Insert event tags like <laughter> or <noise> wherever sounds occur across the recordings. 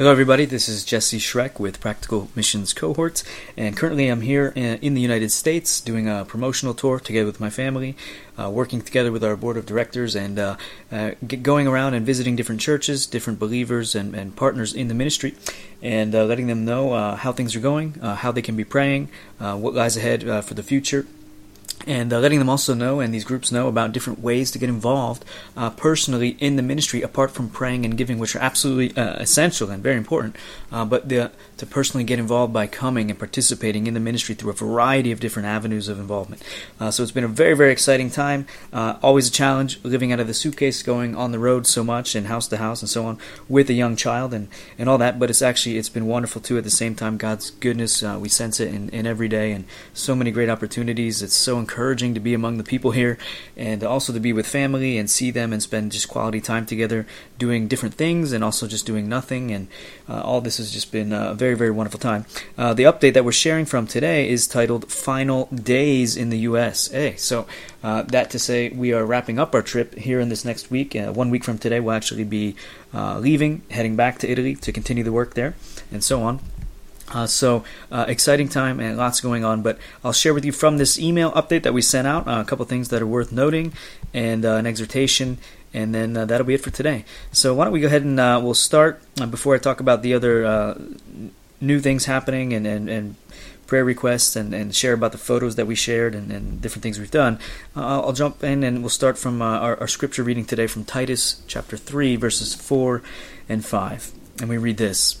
Hello, everybody. This is Jesse Schreck with Practical Missions Cohort, and currently I'm here in the United States doing a promotional tour together with my family, uh, working together with our board of directors, and uh, uh, going around and visiting different churches, different believers, and, and partners in the ministry, and uh, letting them know uh, how things are going, uh, how they can be praying, what lies ahead for the future and uh, letting them also know and these groups know about different ways to get involved uh, personally in the ministry apart from praying and giving which are absolutely uh, essential and very important uh, but the, to personally get involved by coming and participating in the ministry through a variety of different avenues of involvement. Uh, so it's been a very very exciting time. Uh, always a challenge living out of the suitcase going on the road so much and house to house and so on with a young child and, and all that but it's actually it's been wonderful too. At the same time god's goodness we sense it in, in every day and so many great opportunities. It's so encouraging to be among the people here and also to be with family and see them and spend just quality time together doing different things and also just doing nothing. And uh, all this has just been a very, very wonderful time. Uh, the update that we're sharing from today is titled Final Days in the USA. So, uh, that to say, we are wrapping up our trip here in this next week. Uh, one week from today, we'll actually be uh, leaving, heading back to Italy to continue the work there, and so on. Uh, so uh, exciting time and lots going on. But I'll share with you from this email update that we sent out uh, a couple things that are worth noting and uh, an exhortation, and then uh, that'll be it for today. So why don't we go ahead and uh, we'll start before I talk about the other new things happening and, and, and prayer requests and, and, share about the photos that we shared and, and different things we've done. I'll, I'll, jump in and we'll start from our, our scripture reading today from Titus chapter 3 verses 4 and 5. And we read this.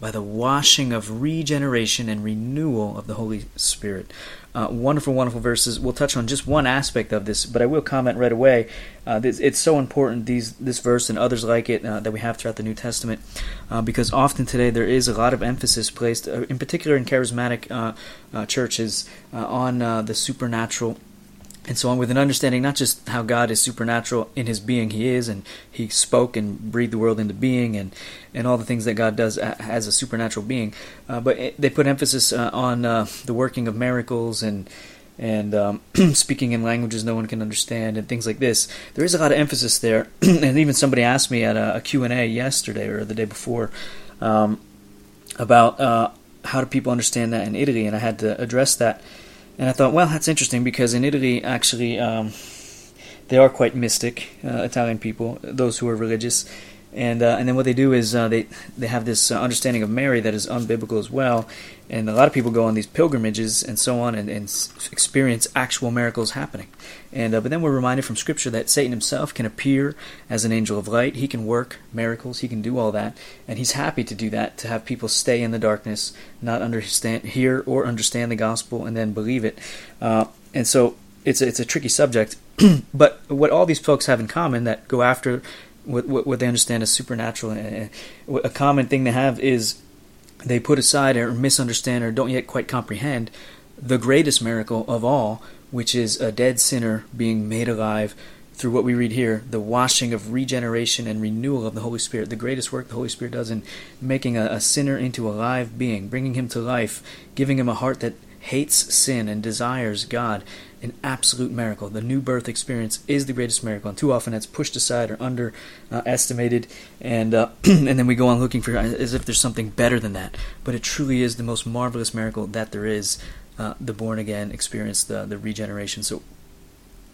By the washing of regeneration and renewal of the Holy Spirit. Uh, wonderful, wonderful verses. We'll touch on just one aspect of this, but I will comment right away. Uh, this, it's so important these this verse and others like it uh, that we have throughout the New Testament, uh, because often today there is a lot of emphasis placed, uh, in particular in charismatic uh, churches, on the supernatural and so on with an understanding not just how God is supernatural in his being he is and he spoke and breathed the world into being and and all the things that God does as a supernatural being uh, but it, they put emphasis uh, on uh, the working of miracles and and um, <clears throat> speaking in languages no one can understand and things like this. There is a lot of emphasis there. <clears throat> And even somebody asked me at a, a Q&A yesterday or the day before um, about uh, how do people understand that in Italy and I had to address that and I thought, well, that's interesting because in Italy, actually, um, they are quite mystic, uh, Italian people, those who are religious. And, uh, and then what they do is uh, they they have this uh, understanding of Mary that is unbiblical as well, and a lot of people go on these pilgrimages and so on and, and experience actual miracles happening. And uh, but then we're reminded from Scripture that Satan himself can appear as an angel of light. He can work miracles. He can do all that, and he's happy to do that to have people stay in the darkness, not understand, hear or understand the gospel, and then believe it. Uh, and so it's a, it's a tricky subject. <clears throat> but what all these folks have in common that go after what, what, they understand as supernatural, a common thing they have is they put aside or misunderstand or don't yet quite comprehend the greatest miracle of all, which is a dead sinner being made alive through what we read here the washing of regeneration and renewal of the Holy Spirit, the greatest work the Holy Spirit does in making a, a sinner into a live being, bringing him to life, giving him a heart that hates sin and desires God. An absolute miracle. The new birth experience is the greatest miracle, and too often it's pushed aside or underestimated, and uh, <clears throat> and then we go on looking for as if there's something better than that. But it truly is the most marvelous miracle that there is. Uh, the born again experience, the the regeneration. So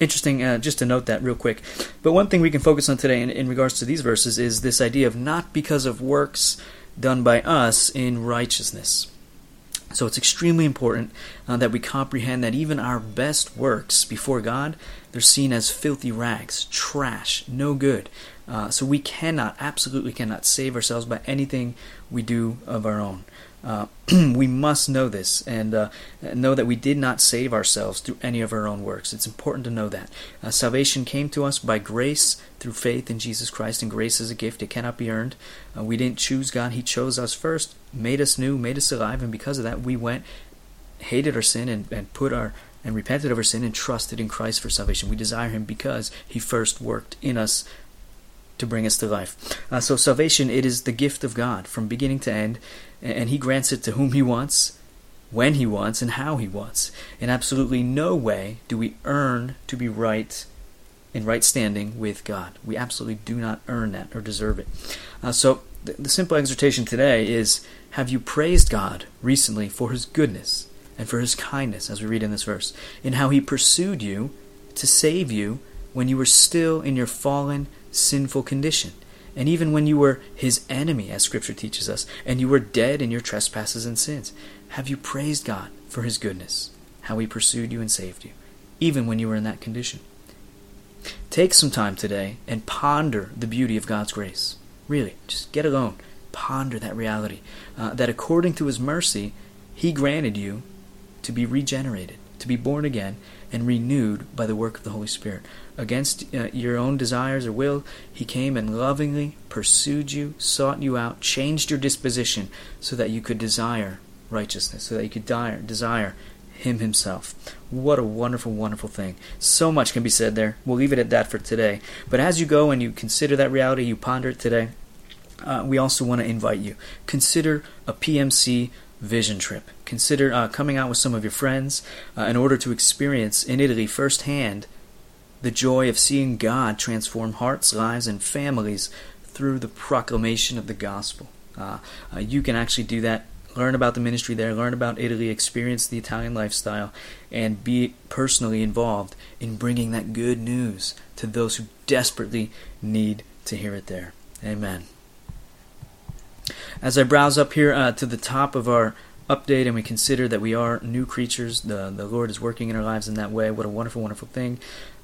interesting uh, just to note that real quick. But one thing we can focus on today in, in regards to these verses is this idea of not because of works done by us in righteousness. So it's extremely important uh, that we comprehend that even our best works before God, they're seen as filthy rags, trash, no good. Uh, so we cannot, absolutely cannot save ourselves by anything we do of our own. Uh, <clears throat> we must know this and uh, know that we did not save ourselves through any of our own works. It's important to know that. Uh, salvation came to us by grace through faith in Jesus Christ, and grace is a gift. It cannot be earned. Uh, we didn't choose God, He chose us first, made us new, made us alive, and because of that, we went, hated our sin, and, and put our and repented of our sin and trusted in Christ for salvation. We desire Him because He first worked in us to bring us to life. Uh, so salvation, it is the gift of God from beginning to end, and He grants it to whom He wants, when He wants, and how He wants. In absolutely no way do we earn to be right in right standing with God. We absolutely do not earn that or deserve it. Uh, so the, the simple exhortation today is: Have you praised God recently for His goodness and for His kindness, as we read in this verse, in how He pursued you to save you when you were still in your fallen sinful condition. And even when you were his enemy, as Scripture teaches us, and you were dead in your trespasses and sins, have you praised God for his goodness, how he pursued you and saved you, even when you were in that condition? Take some time today and ponder the beauty of God's grace. Really, just get alone. Ponder that reality. Uh, that according to his mercy, he granted you to be regenerated, to be born again, and renewed by the work of the Holy Spirit against uh, your own desires or will, he came and lovingly pursued you, sought you out, changed your disposition so that you could desire righteousness, so that you could desire, desire him himself. What a wonderful, wonderful thing. So much can be said there. We'll leave it at that for today. But as you go and you consider that reality, you ponder it today, uh, we also want to invite you. Consider a PMC vision trip. Consider uh, coming out with some of your friends uh, in order to experience in Italy firsthand the joy of seeing God transform hearts, lives, and families through the proclamation of the gospel. Uh, uh, you can actually do that. Learn about the ministry there, learn about Italy, experience the Italian lifestyle, and be personally involved in bringing that good news to those who desperately need to hear it there. Amen. As I browse up here uh, to the top of our update and we consider that we are new creatures, the, the Lord is working in our lives in that way. What a wonderful, wonderful thing.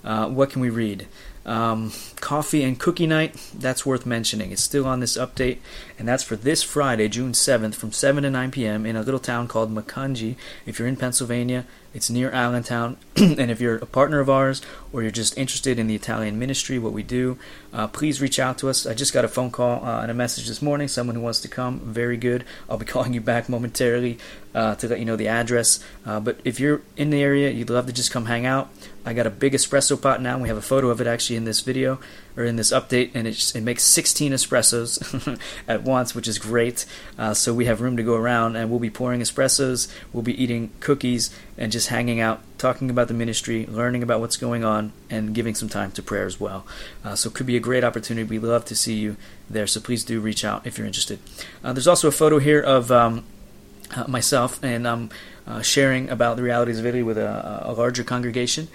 Uh, what can we read? Um, coffee and cookie night, that's worth mentioning. It's still on this update, and that's for this Friday, June 7th, from 7 to 9 p.m. in a little town called Macungie. If you're in Pennsylvania, it's near Allentown. <clears throat> and if you're a partner of ours or you're just interested in the Italian ministry, what we do, uh, please reach out to us. I just got a phone call uh, and a message this morning, someone who wants to come. Very good. I'll be <laughs> calling you back momentarily uh, to let you know the address. Uh, but if you're in the area, you'd love to just come hang out. I got a big espresso pot now. We have a photo of it actually in this video or in this update, and it, it makes 16 espressos <laughs> at once, which is great. Uh, so we have room to go around, and we'll be pouring espressos. We'll be eating cookies and just hanging out, talking about the ministry, learning about what's going on, and giving some time to prayer as well. Uh, so it could be a great opportunity. We'd love to see you there. So please do reach out if you're interested. Uh, there's also a photo here of um, uh, myself, and I'm uh, sharing about the realities of Italy with a, a larger congregation.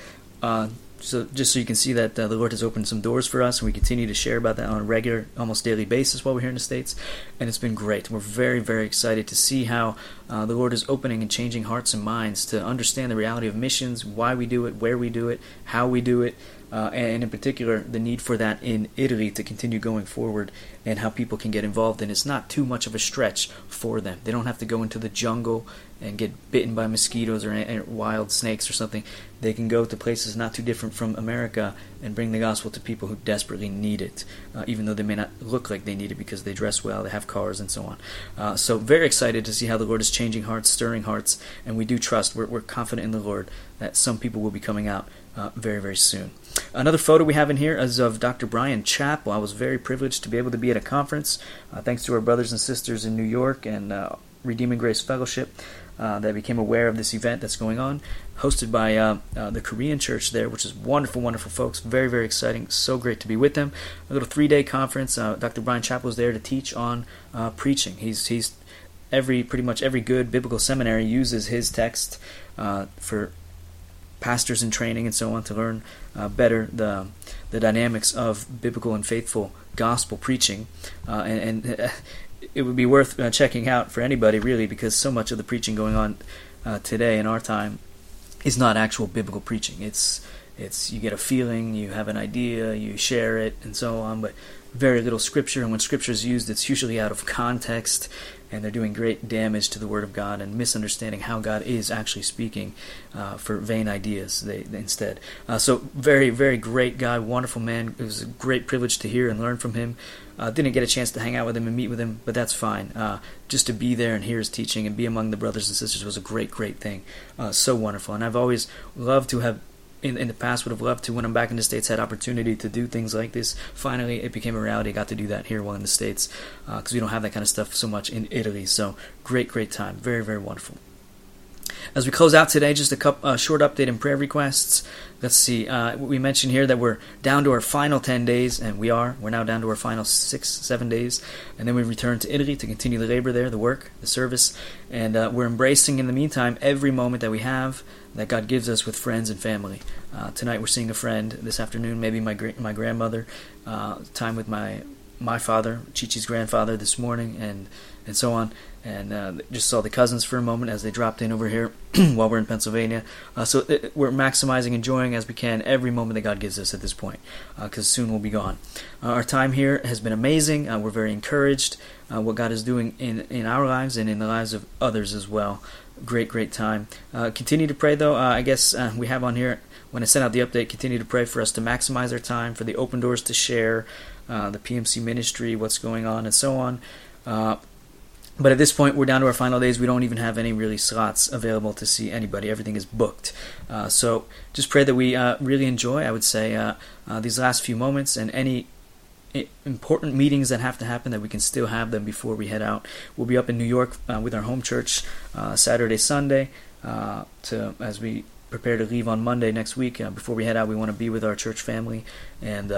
So just so you can see that uh, the Lord has opened some doors for us, and we continue to share about that on a regular, almost daily basis while we're here in the States, and it's been great. We're very, very excited to see how uh, the Lord is opening and changing hearts and minds to understand the reality of missions, why we do it, where we do it, how we do it, uh, and in particular the need for that in Italy to continue going forward and how people can get involved and it's not too much of a stretch for them. They don't have to go into the jungle and get bitten by mosquitoes or, wild snakes or something. They can go to places not too different from America and bring the gospel to people who desperately need it, uh, even though they may not look like they need it because they dress well, they have cars, and so on. Uh, so, very excited to see how the Lord is changing hearts, stirring hearts, and we do trust, we're, we're confident in the Lord that some people will be coming out uh, very, very soon. Another photo we have in here is of Dr. Bryan Chapell. I was very privileged to be able to be at a conference, uh, thanks to our brothers and sisters in New York and uh, Redeeming Grace Fellowship. Uh, that became aware of this event that's going on, hosted by uh, uh, the Korean church there, which is wonderful, wonderful folks. Very, very exciting. So great to be with them. A little three-day conference. Uh, Dr. Bryan Chapell was there to teach on uh, preaching. He's he's every pretty much every good biblical seminary uses his text uh, for pastors in training and so on to learn better the the dynamics of biblical and faithful gospel preaching, and, and <laughs> it would be worth uh, checking out for anybody really because so much of the preaching going on uh, today in our time is not actual biblical preaching. It's it's you get a feeling, you have an idea, you share it, and so on, but very little scripture. And when scripture is used, it's usually out of context and they're doing great damage to the Word of God and misunderstanding how God is actually speaking uh, for vain ideas they, they instead. Uh, so, very, very great guy, wonderful man. It was a great privilege to hear and learn from him. Uh, didn't get a chance to hang out with him and meet with him, but that's fine. Uh, just to be there and hear his teaching and be among the brothers and sisters was a great, great thing. Uh, so wonderful. And I've always loved to have in, in the past would have loved to when I'm back in the States had opportunity to do things like this. Finally, it became a reality. I got to do that here while in the States because uh, we don't have that kind of stuff so much in Italy. So great, great time. Very, very wonderful. As we close out today, just a couple, uh, short update and prayer requests. Let's see. Uh, we mentioned here that we're down to our final 10 days, and we are. We're now down to our final six, seven days. And then we return to Italy to continue the labor there, the work, the service. And uh, we're embracing, in the meantime, every moment that we have that God gives us with friends and family. Uh, tonight we're seeing a friend. This afternoon, maybe my my grandmother. Uh, time with my my father, Chichi's grandfather, this morning, and and so on. And uh, just saw the cousins for a moment as they dropped in over here <clears throat> while we're in Pennsylvania. Uh, so it, uh, we're maximizing, enjoying as we can every moment that God gives us at this point, because uh, soon we'll be gone. Uh, our time here has been amazing. Uh, we're very encouraged what God is doing in in our lives and in the lives of others as well. Great, great time. continue to pray, though. I guess we have on here when I sent out the update. Continue to pray for us to maximize our time, for the open doors to share, the PMC ministry, what's going on, and so on. But at this point, we're down to our final days. We don't even have any really slots available to see anybody. Everything is booked. Uh, so just pray that we uh, really enjoy, I would say, uh, uh these last few moments and any important meetings that have to happen that we can still have them before we head out. We'll be up in New York uh, with our home church uh, Saturday, Sunday, to as we prepare to leave on Monday next week. before we head out, we want to be with our church family and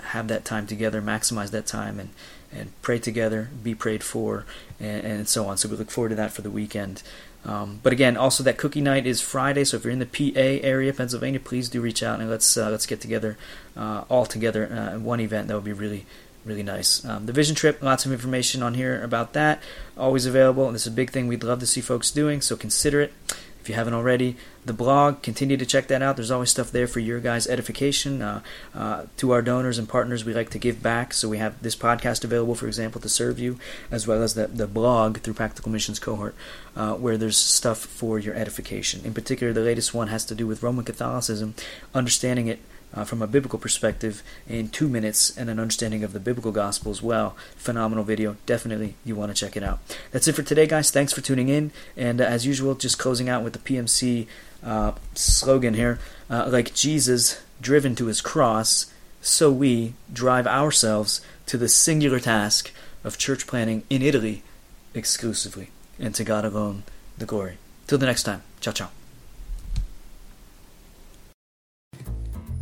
have that time together, maximize that time, and and pray together, be prayed for, and, and so on. So we look forward to that for the weekend. Um, but again, also that cookie night is Friday, so if you're in the PA area, Pennsylvania, please do reach out and let's uh, let's get together uh, all together uh, in one event. That would be really really nice. Um, the vision trip, lots of information on here about that, always available. And this is a big thing we'd love to see folks doing, so consider it if you haven't already. The blog, continue to check that out. There's always stuff there for your guys' edification. Uh, uh, to our donors and partners, we like to give back. So we have this podcast available, for example, to serve you, as well as the, the blog through Practical Missions Cohort, uh, where there's stuff for your edification. In particular, the latest one has to do with Roman Catholicism, understanding it uh, from a biblical perspective in two minutes and an understanding of the biblical gospel as well. Phenomenal video. Definitely you want to check it out. That's it for today, guys. Thanks for tuning in. And uh, as usual, just closing out with the PMC uh, slogan here uh, like Jesus driven to his cross, so we drive ourselves to the singular task of church planting in Italy exclusively. And to God alone the glory. Till the next time. Ciao, ciao.